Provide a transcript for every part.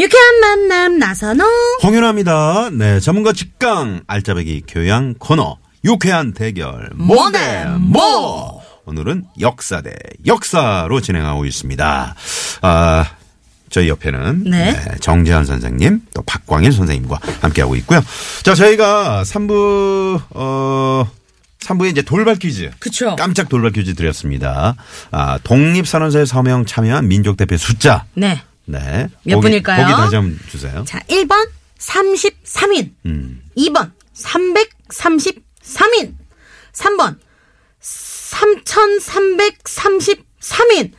유쾌한 만남 나선홍 홍윤아입니다. 네, 전문가 직강 알짜배기 교양 코너 유쾌한 대결 뭐대 뭐 오늘은 역사 대 역사로 진행하고 있습니다. 아 저희 옆에는 네. 정재환 선생님 또 박광일 선생님과 함께하고 있고요. 자 저희가 3부 어 3부에 이제 돌발 퀴즈. 그쵸. 깜짝 돌발 퀴즈 드렸습니다. 아, 독립선언서에 서명 참여한 민족 대표 숫자. 네. 네. 몇 보기- 분일까요? 보기 다시 한번 주세요. 자 1번 33인 음. 2번 333인 3번 3333인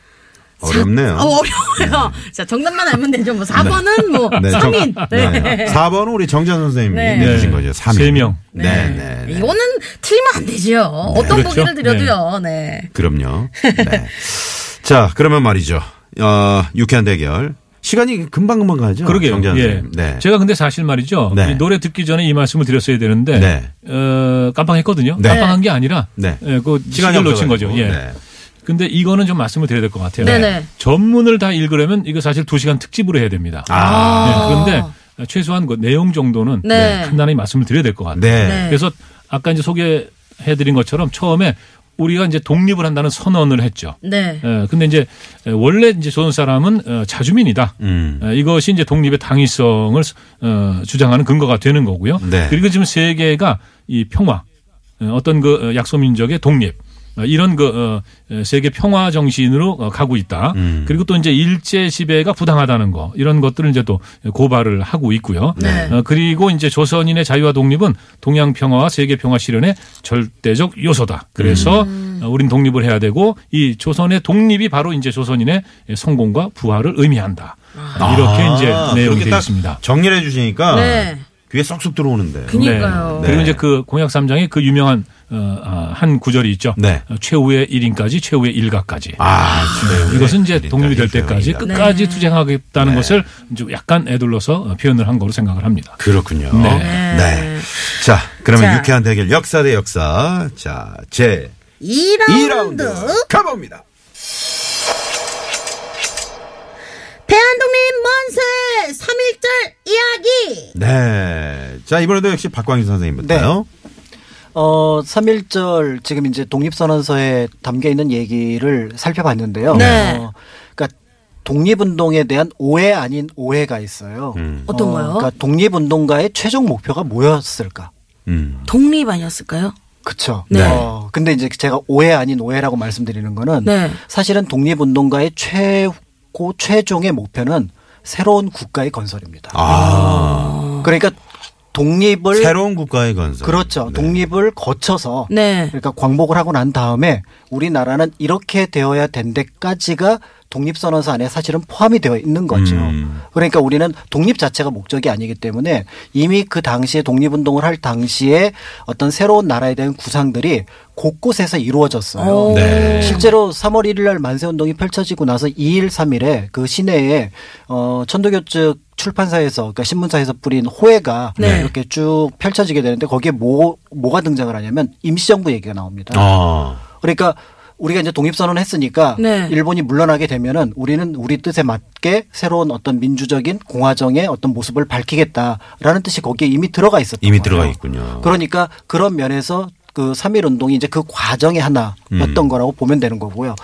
어렵네요. 어, 어려워요. 자, 정답만 알면 되죠. 뭐 4번은 뭐 네, 3인. 정, 네. 4번은 우리 정전 선생님이 네. 내주신 거죠. 3인. 세 명. 네, 네. 네. 이거는 틀리면 안 되죠. 어떤 그렇죠. 보기를 드려도요. 네. 그럼요. 네. 자, 그러면 말이죠. 어, 유쾌한 대결. 시간이 금방금방 가죠. 그러게요. 예. 네. 제가 근데 사실 말이죠. 네. 이 노래 듣기 전에 이 말씀을 드렸어야 되는데 네. 어, 깜빡했거든요. 네. 깜빡한 게 아니라 네. 예, 그 시간을 놓친 거죠. 예. 네. 근데 이거는 좀 말씀을 드려야 될 것 같아요. 네네. 전문을 다 읽으려면 이거 사실 두 시간 특집으로 해야 됩니다. 아. 네, 그런데 최소한 그 내용 정도는 네. 간단히 말씀을 드려야 될 것 같아요. 네. 네. 그래서 아까 이제 소개 해드린 것처럼 처음에 우리가 이제 독립을 한다는 선언을 했죠. 네. 예, 근데 이제 원래 이제 조선 사람은 어, 자주민이다. 음. 어, 이것이 이제 독립의 당위성을 어, 주장하는 근거가 되는 거고요. 네. 그리고 지금 세계가 이 평화, 어, 어떤 그 어, 약소민족의 독립, 어, 이런 그 어, 어, 세계 평화 정신으로 어, 가고 있다. 음. 그리고 또 이제 일제 지배가 부당하다는 거 이런 것들을 이제 또 고발을 하고 있고요. 네. 어, 그리고 이제 조선인의 자유와 독립은 동양 평화와 세계 평화 실현의 절대적 요소다. 그래서 음. 어, 우린 독립을 해야 되고 이 조선의 독립이 바로 이제 조선인의 성공과 부활을 의미한다. 이렇게 아, 이제 내용이 되어 딱 있습니다. 정리를 해 주시니까 네. 귀에 쏙쏙 들어오는데. 그니까요. 그리고 네. 이제 그 공약 3장에 그 유명한 어, 아, 한 구절이 있죠. 네. 어, 최후의 1인까지 최후의 일가까지. 아, 네. 이것은 이제 독립이 될 때까지. 끝까지 네. 투쟁하겠다는 네. 것을 이제 약간 애둘러서 어, 표현을 한 거로 생각을 합니다. 그렇군요. 네. 네. 자, 그러면 자. 유쾌한 대결 역사 대 역사. 자, 제 2라운드. 2라운드 가봅니다. 대한독립 만세 3.1절 이야기. 네. 자, 이번에도 역시 박광희 선생님부터요. 어, 3.1절 지금 이제 독립선언서에 담겨 있는 얘기를 살펴봤는데요. 네. 어, 그러니까 독립운동에 대한 오해 아닌 오해가 있어요. 음. 어떤 어, 거요? 그러니까 독립운동가의 최종 목표가 뭐였을까? 음. 독립 아니었을까요? 그쵸. 네. 어, 근데 이제 제가 오해 아닌 오해라고 말씀드리는 거는 네. 사실은 독립운동가의 최 고, 최종의 목표는 새로운 국가의 건설입니다. 아. 그러니까 독립을 새로운 국가의 건설. 그렇죠. 네. 독립을 거쳐서 네. 그러니까 광복을 하고 난 다음에 우리나라는 이렇게 되어야 된 데까지가 독립선언서 안에 사실은 포함이 되어 있는 거죠. 음. 그러니까 우리는 독립 자체가 목적이 아니기 때문에 이미 그 당시에 독립운동을 할 당시에 어떤 새로운 나라에 대한 구상들이 곳곳에서 이루어졌어요. 오. 네. 실제로 3월 1일 날 만세운동이 펼쳐지고 나서 2일, 3일에 그 시내에 어, 천도교 측 출판사에서 그러니까 신문사에서 뿌린 호해가 네. 이렇게 쭉 펼쳐지게 되는데 거기에 뭐 뭐가 등장을 하냐면 임시정부 얘기가 나옵니다. 아. 그러니까 우리가 이제 독립선언 했으니까 네. 일본이 물러나게 되면은 우리는 우리 뜻에 맞게 새로운 어떤 민주적인 공화정의 어떤 모습을 밝히겠다라는 뜻이 거기에 이미 들어가 있었던 이미 거예요. 들어가 있군요. 그러니까 그런 면에서 그 3.1 운동이 이제 그 과정의 하나였던 음. 거라고 보면 되는 거고요.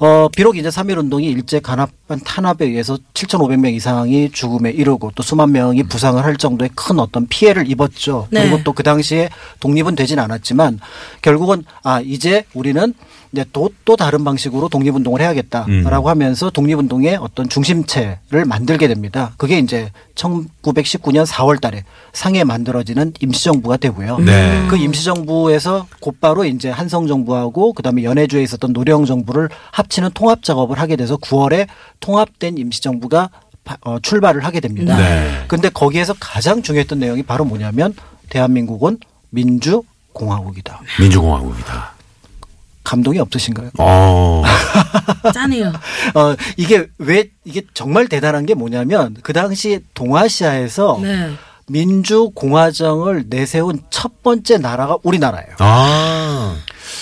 어, 비록 이제 3.1 운동이 일제 간합한 탄압에 의해서 7,500명 이상이 죽음에 이르고 또 수만 명이 부상을 할 정도의 큰 어떤 피해를 입었죠. 네. 그리고 또 그 당시에 독립은 되진 않았지만 결국은 아, 이제 우리는 이제 또, 또 다른 방식으로 독립운동을 해야겠다라고 음. 하면서 독립운동의 어떤 중심체를 만들게 됩니다. 그게 이제 1919년 4월 달에 상해에 만들어지는 임시정부가 되고요. 네. 그 임시정부에서 곧바로 이제 한성 정부하고 그다음에 연해주에 있었던 노령 정부를 합치는 통합 작업을 하게 돼서 9월에 통합된 임시 정부가 바- 어, 출발을 하게 됩니다. 네. 근데 거기에서 가장 중요했던 내용이 바로 뭐냐면 대한민국은 민주 공화국이다. 민주 공화국이다. 감동이 없으신가요? 어. 짠해요. 어, 이게 왜, 이게 정말 대단한 게 뭐냐면 그 당시 동아시아에서 네. 민주공화정을 내세운 첫 번째 나라가 우리나라예요. 아.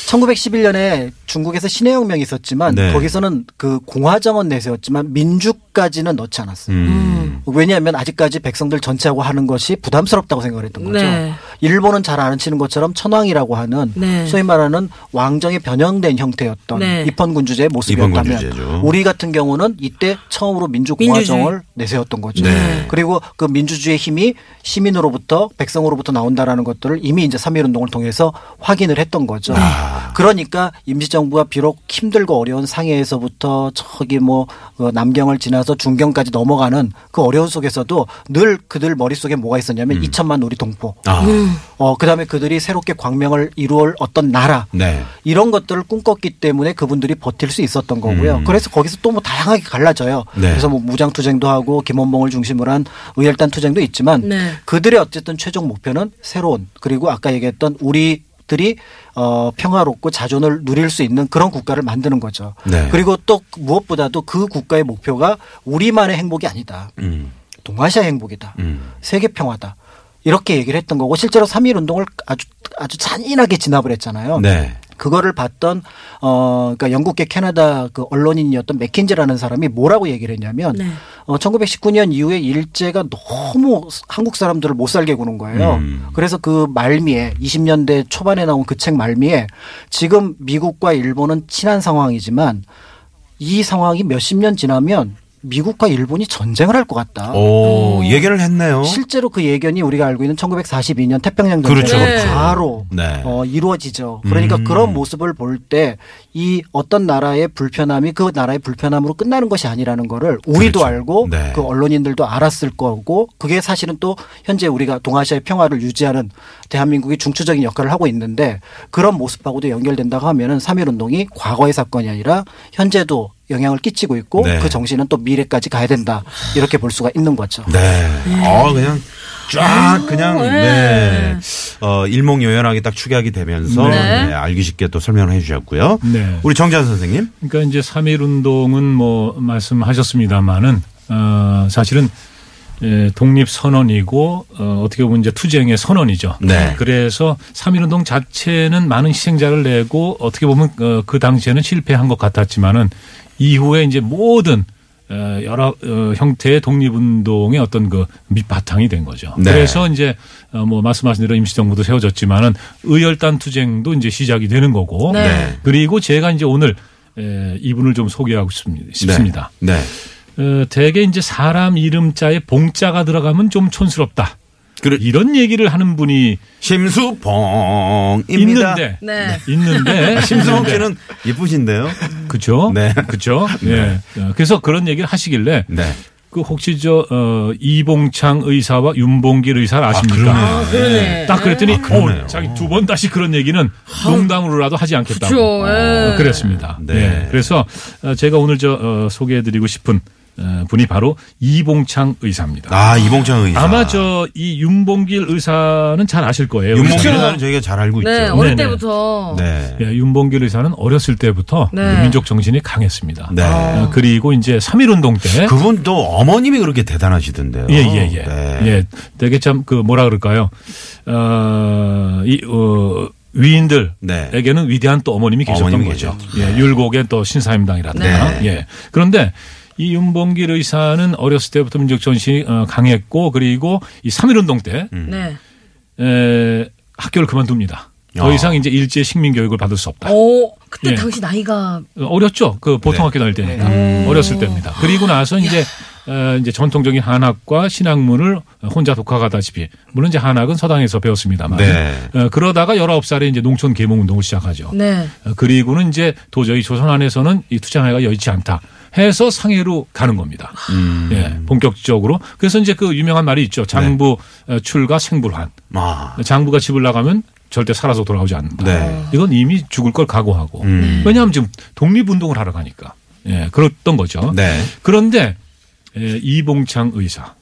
1911년에 중국에서 신해혁명이 있었지만 네. 거기서는 그 공화정은 내세웠지만 민주까지는 넣지 않았어요. 음. 왜냐하면 아직까지 백성들 전체하고 하는 것이 부담스럽다고 생각을 했던 거죠. 네. 일본은 잘 아는 치는 것처럼 천황이라고 하는 네. 소위 말하는 왕정의 변형된 형태였던 네. 입헌군주제의 모습이었다면 입헌군주제죠. 우리 같은 경우는 이때 처음으로 민주공화정을. 내세웠던 거죠. 네. 그리고 그 민주주의 힘이 시민으로부터 백성으로부터 나온다라는 것들을 이미 이제 3.1운동을 통해서 확인을 했던 거죠. 아. 그러니까 임시정부가 비록 힘들고 어려운 상해에서부터 저기 뭐 어, 남경을 지나서 중경까지 넘어가는 그 어려운 속에서도 늘 그들 머릿속에 뭐가 있었냐면 음. 2천만 우리 동포. 아. 어, 그 다음에 그들이 새롭게 광명을 이루어 어떤 나라. 네. 이런 것들을 꿈꿨기 때문에 그분들이 버틸 수 있었던 거고요. 음. 그래서 거기서 또 뭐 다양하게 갈라져요. 네. 그래서 뭐 무장 투쟁도 하고 김원봉을 중심으로 한 의열단 투쟁도 있지만 네. 그들의 어쨌든 최종 목표는 새로운 그리고 아까 얘기했던 우리 들이 어, 평화롭고 자존을 누릴 수 있는 그런 국가를 만드는 거죠. 네. 그리고 또 무엇보다도 그 국가의 목표가 우리만의 행복이 아니다. 음. 동아시아 행복이다. 음. 세계 평화다. 이렇게 얘기를 했던 거고 실제로 3.1 운동을 아주 아주 잔인하게 진압을 했잖아요. 네. 그거를 봤던 어 그러니까 영국계 캐나다 그 언론인이었던 맥킨지라는 사람이 뭐라고 얘기를 했냐면 네. 어 1919년 이후에 일제가 너무 한국 사람들을 못 살게 구는 거예요. 음. 그래서 그 말미에 20년대 초반에 나온 그 책 말미에 지금 미국과 일본은 친한 상황이지만 이 상황이 몇십 년 지나면 미국과 일본이 전쟁을 할 것 같다. 오, 예견을 했네요. 실제로 그 예견이 우리가 알고 있는 1942년 태평양 전쟁 그렇죠, 그렇죠. 바로 네. 어, 이루어지죠. 그러니까 음. 그런 모습을 볼 때 이 어떤 나라의 불편함이 그 나라의 불편함으로 끝나는 것이 아니라는 거를 우리도 그렇죠. 알고 네. 그 언론인들도 알았을 거고 그게 사실은 또 현재 우리가 동아시아의 평화를 유지하는 대한민국이 중추적인 역할을 하고 있는데 그런 모습하고도 연결된다고 하면은 3.1 운동이 과거의 사건이 아니라 현재도 영향을 끼치고 있고 네. 그 정신은 또 미래까지 가야 된다 이렇게 볼 수가 있는 거죠. 네. 어, 그냥 쫙 그냥 네. 네. 어, 일목요연하게 딱 축약이 되면서 네. 네, 알기 쉽게 또 설명을 해 주셨고요. 네. 우리 정재환 선생님. 그러니까 이제 3.1 운동은 뭐 말씀하셨습니다마는 어, 사실은 예, 독립 선언이고 어, 어떻게 보면 이제 투쟁의 선언이죠. 네. 그래서 3.1 운동 자체는 많은 희생자를 내고 어떻게 보면 어, 그 당시에는 실패한 것 같았지만은 이후에 이제 모든 어, 여러 어, 형태의 독립운동의 어떤 그 밑바탕이 된 거죠. 네. 그래서 이제 어, 뭐 말씀하신 대로 임시정부도 세워졌지만은 의열단 투쟁도 이제 시작이 되는 거고 네. 네. 그리고 제가 이제 오늘 에, 이분을 좀 소개하고 싶습니다. 싶습니다. 네. 어, 대개 이제 사람 이름자에 봉자가 들어가면 좀 촌스럽다. 그래. 이런 얘기를 하는 분이 심수봉입니다. 있는데 네. 있는데 심수봉 씨는 예쁘신데요. 그죠? 네. 그죠? 예. 어, 그래서 그런 얘기를 하시길래 네. 그 혹시 저 어, 이봉창 의사와 윤봉길 의사를 아십니까? 아, 그러네. 딱 그랬더니 그러네요. 어, 자기 두 번 다시 그런 얘기는 농담으로라도 하지 않겠다고 예. 어, 그랬습니다. 네. 네. 그래서 어, 제가 오늘 저 어, 소개해드리고 싶은 어, 분이 바로 이봉창 의사입니다. 아, 이봉창 의사. 아마 저 이 윤봉길 의사는 잘 아실 거예요. 윤봉길 그렇죠. 의사는 저희가 잘 알고 네, 있죠. 어릴. 때부터. 네. 예, 윤봉길 의사는 어렸을 때부터 네. 민족 정신이 강했습니다. 네. 어, 그리고 이제 3.1 운동 때 그분도 어머님이 그렇게 대단하시던데요. 예, 예, 예. 네. 예. 되게 참 그 뭐라 그럴까요? 어, 이, 어, 위인들에게는 위대한 또 어머님이 계셨던 네. 어머님이 거죠. 계셨죠. 예, 율곡의 또 신사임당이라든가. 네. 예. 그런데 이 윤봉길 의사는 어렸을 때부터 민족 정신이 어, 강했고 그리고 이 3.1 운동 때 음. 네. 에, 학교를 그만둡니다. 더 야. 이상 이제 일제 식민 교육을 받을 수 없다. 오, 그때 예. 당시 나이가 어, 어렸죠. 그 보통 학교 다닐 때니까 네. 어렸을 때입니다. 그리고 나서 이제 어, 이제 전통적인 한학과 신학문을 혼자 독학하다시피 물론 이제 한학은 서당에서 배웠습니다만 네. 어, 그러다가 19살에 이제 농촌 계몽 운동을 시작하죠. 네. 어, 그리고는 이제 도저히 조선 안에서는 이 투쟁하기가 여의치 않다 해서 상해로 가는 겁니다. 음. 예, 본격적으로. 그래서 이제 그 유명한 말이 있죠. 장부 어, 출가 생불환. 아. 장부가 집을 나가면 절대 살아서 돌아오지 않는다. 네. 이건 이미 죽을 걸 각오하고. 음. 왜냐하면 지금 독립운동을 하러 가니까. 예, 그랬던 거죠. 네. 그런데 에, 이봉창 의사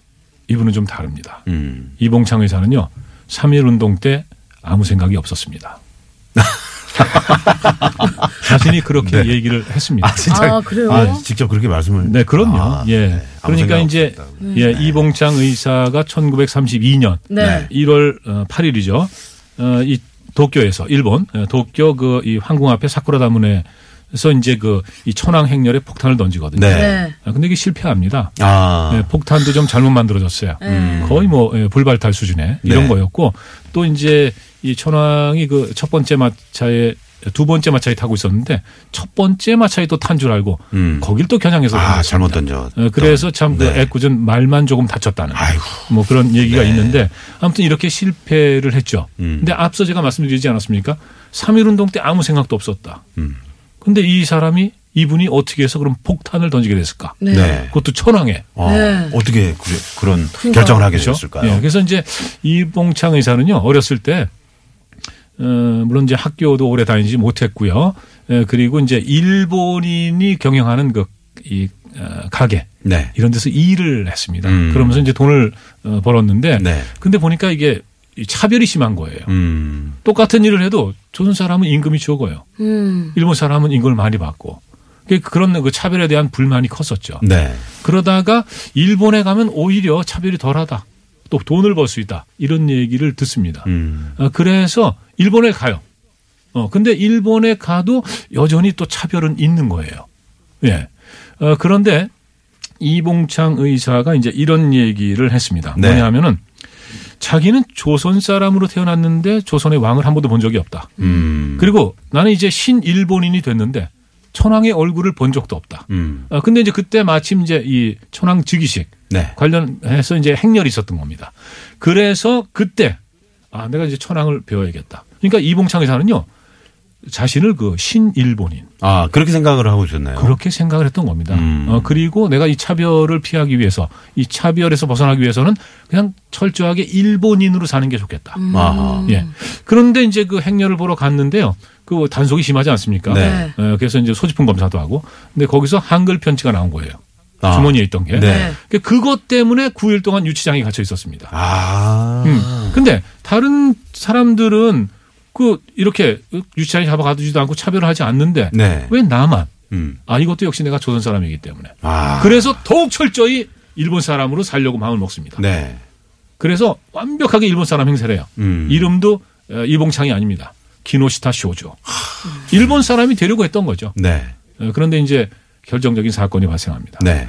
이분은 좀 다릅니다. 음. 이봉창 의사는요 3.1 운동 때 아무 생각이 없었습니다. 자신이 그렇게 네. 얘기를 했습니다. 아, 진짜. 아, 그래요? 아, 직접 그렇게 말씀을. 네, 그럼요. 아, 예. 네. 그러니까 이제 없었다고. 예, 이봉창 의사가 1932년 네. 1월 8일이죠. 어, 이 도쿄에서 일본 어, 도쿄 그 이 황궁 앞에 사쿠라 다문에서 이제 그 이 천황 행렬에 폭탄을 던지거든요. 네. 네. 아, 근데 이게 실패합니다. 아. 예, 폭탄도 좀 잘못 만들어졌어요. 네. 거의 뭐 예, 불발탈 수준의 이런 네. 거였고 또 이제 이 천황이 그 첫 번째 마차에 두 번째 마차에 타고 있었는데 첫 번째 마차에 또 탄 줄 알고 음. 거길 또 겨냥해서 아. 잘못 던져. 어, 그래서 참그 네. 애꿎은 말만 조금 다쳤다는 아이고. 뭐 그런 얘기가 네. 있는데 아무튼 이렇게 실패를 했죠. 음. 근데 앞서 제가 말씀드리지 않았습니까? 3.1 운동 때 아무 생각도 없었다. 음. 근데 이 사람이 이분이 어떻게 해서 그럼 폭탄을 던지게 됐을까? 네. 네. 그것도 천황에. 어, 네. 어떻게 그, 그런 그러니까요. 결정을 하게 그렇죠? 되었을까요? 예, 그래서 이제 이봉창 의사는요 어렸을 때 어, 물론 이제 학교도 오래 다니지 못했고요. 예, 그리고 이제 일본인이 경영하는 그 이 어, 가게 네. 이런 데서 일을 했습니다. 음. 그러면서 이제 돈을 어, 벌었는데 네. 근데 보니까 이게 이 차별이 심한 거예요. 음. 똑같은 일을 해도 조선 사람은 임금이 적어요. 음. 일본 사람은 임금을 많이 받고 그- 그런 그 차별에 대한 불만이 컸었죠. 네. 그러다가 일본에 가면 오히려 차별이 덜하다. 또 돈을 벌 수 있다. 이런 얘기를 듣습니다. 음. 어, 그래서 일본에 가요. 어, 근데 일본에 가도 여전히 또 차별은 있는 거예요. 예. 어, 그런데 이봉창 의사가 이제 이런 얘기를 했습니다. 네. 뭐냐 하면은 자기는 조선 사람으로 태어났는데 조선의 왕을 한 번도 본 적이 없다. 음. 그리고 나는 이제 신일본인이 됐는데 천황의 얼굴을 본 적도 없다. 음. 아, 근데 이제 그때 마침 이제 이 천황 즉위식 네. 관련해서 이제 행렬이 있었던 겁니다. 그래서 그때 아 내가 이제 천황을 배워야겠다. 그러니까 이봉창 의사는요 자신을 그 신일본인 아, 그렇게 생각을 하고 있었나요? 그렇게 생각을 했던 겁니다. 음. 어, 그리고 내가 이 차별을 피하기 위해서 이 차별에서 벗어나기 위해서는 그냥 철저하게 일본인으로 사는 게 좋겠다. 아하. 예. 그런데 이제 그 행렬을 보러 갔는데요. 그 단속이 심하지 않습니까? 네. 어, 그래서 이제 소지품 검사도 하고. 근데 거기서 한글 편지가 나온 거예요. 아. 주머니에 있던 게. 네. 그 그것 때문에 9일 동안 유치장에 갇혀 있었습니다. 아. 음. 근데 다른 사람들은 그 이렇게 유치장에 잡아가두지도 않고 차별을 하지 않는데 네. 왜 나만? 음. 아 이것도 역시 내가 조선 사람이기 때문에. 아. 그래서 더욱 철저히 일본 사람으로 살려고 마음을 먹습니다. 네. 그래서 완벽하게 일본 사람 행세를 해요. 음. 이름도 어, 이봉창이 아닙니다. 기노시타 쇼조. 일본 사람이 되려고 했던 거죠. 네. 어, 그런데 이제 결정적인 사건이 발생합니다. 네.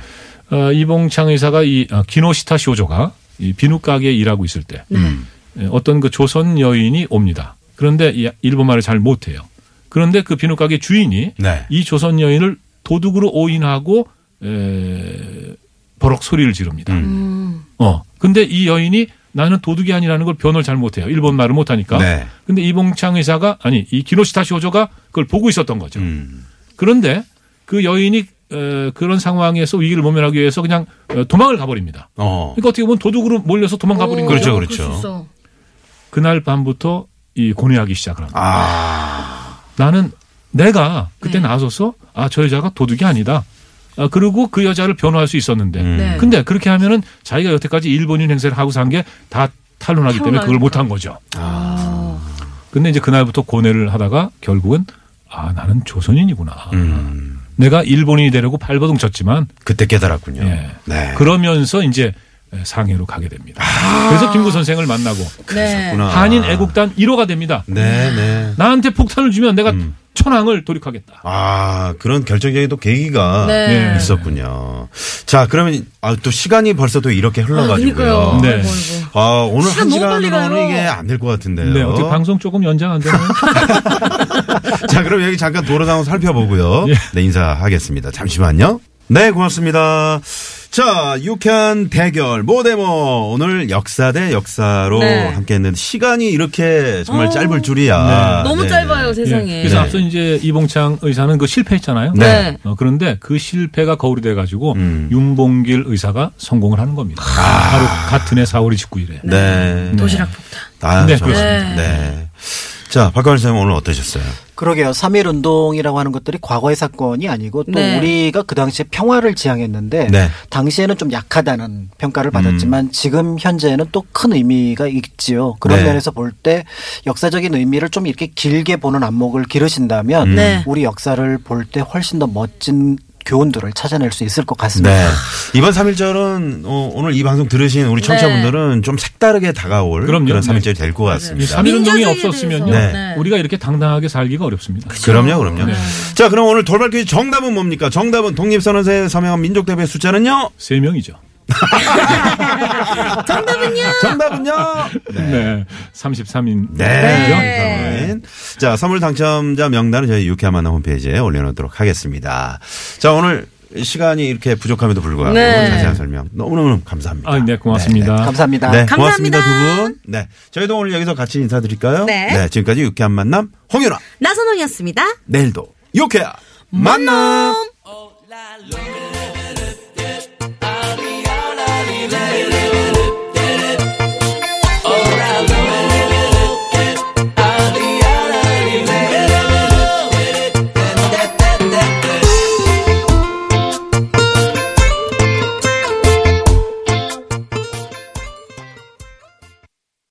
어, 이봉창 의사가 이 어, 기노시타 쇼조가 이 비누 가게에 일하고 있을 때 음. 에, 어떤 그 조선 여인이 옵니다. 그런데 이 일본 말을 잘 못해요. 그런데 그 비누 가게 주인이 네. 이 조선 여인을 도둑으로 오인하고 에, 버럭 소리를 지릅니다. 음. 어. 근데 이 여인이 나는 도둑이 아니라는 걸 변호를 잘 못해요. 일본 말을 못하니까. 네. 근데 이봉창 의사가 아니 이 기노시타 쇼조가 그걸 보고 있었던 거죠. 음. 그런데 그 여인이 어, 그런 상황에서 위기를 모면하기 위해서 그냥 어, 도망을 가버립니다. 어. 그러니까 어떻게 보면 도둑으로 몰려서 도망가 버린 오, 거죠. 그렇죠, 그렇죠. 그날 밤부터 이 고뇌하기 시작을 합니다. 아. 나는 내가 그때 네. 나서서 아 저 여자가 도둑이 아니다. 아, 그리고 그 여자를 변호할 수 있었는데. 음. 네. 근데 그렇게 하면은 자기가 여태까지 일본인 행세를 하고 산 게 다 탄론하기 때문에 그걸. 못한 거죠. 아. 근데 이제 그날부터 고뇌를 하다가 결국은 아 나는 조선인이구나. 음. 내가 일본인이 되려고 발버둥 쳤지만 그때 깨달았군요. 예. 네. 그러면서 이제 상해로 가게 됩니다. 그래서 김구 선생을 만나고 네. 한인 애국단 1호가 됩니다. 네, 네. 나한테 폭탄을 주면 내가 음. 천황을 돌이하겠다. 아, 그런 결정적인 또 계기가 네. 있었군요. 자, 그러면 아, 또 시간이 벌써 또 이렇게 흘러가지고요. 그러니까요. 네. 아, 오늘 시간 한 너무 빨리 시간으로는 가요. 이게 안 될 것 같은데요. 네, 어떻게 방송 조금 연장 안 되나요? 자, 그럼 여기 잠깐 도로 상황 살펴보고요. 예. 네, 인사하겠습니다. 잠시만요. 네, 고맙습니다. 자, 유쾌한 대결 모데모 오늘 역사 대 역사로 네. 함께 했는데 시간이 이렇게 정말 어. 짧을 줄이야. 너무 네. 짧아요, 세상에. 예, 그래서 네. 앞서 이제 이봉창 의사는 그 실패했잖아요. 네. 어, 그런데 그 실패가 거울이 돼가지고 음. 윤봉길 의사가 성공을 하는 겁니다. 바로 같은 해 4월 29일에. 네. 도시락 폭탄. 아, 네, 저- 그렇습니다. 네. 자, 박가을 선생님 오늘 어떠셨어요? 그러게요. 3.1 운동이라고 하는 것들이 과거의 사건이 아니고 또 네. 우리가 그 당시에 평화를 지향했는데 네. 당시에는 좀 약하다는 평가를 받았지만 지금 현재는 또 큰 의미가 있지요. 그런 네. 면에서 볼 때 역사적인 의미를 좀 이렇게 길게 보는 안목을 기르신다면 음. 네. 우리 역사를 볼 때 훨씬 더 멋진 교훈들을 찾아낼 수 있을 것 같습니다. 네. 이번 3일절은 어, 오늘 이 방송 들으신 우리 청취자분들은 좀 색다르게 다가올 그럼요. 그런 네. 3일절이 될것이 같습니다. 3.1 운동이 민주주의에 없었으면요. 대해서. 네. 우리가 이렇게 당당하게 살기가 어렵습니다. 그럼요, 그럼요. 네. 자, 그럼 오늘 돌발 퀴즈 정답은 뭡니까? 정답은 독립선언서에 서명한 민족대표의 숫자는요? 세 명이죠. 정답은요? 정답은요? 네. 33인. 네. 네. 자, 선물 당첨자 명단은 저희 유쾌한 만남 홈페이지에 올려놓도록 하겠습니다. 자, 오늘 시간이 이렇게 부족함에도 불구하고 네. 자세한 설명 너무너무 감사합니다. 아, 네, 고맙습니다. 감사합니다. 네, 감사합니다. 고맙습니다 두 분. 네, 저희도 오늘 여기서 같이 인사드릴까요? 네. 지금까지 유쾌한 만남 홍윤아. 나선홍이었습니다. 내일도 유쾌한 만남.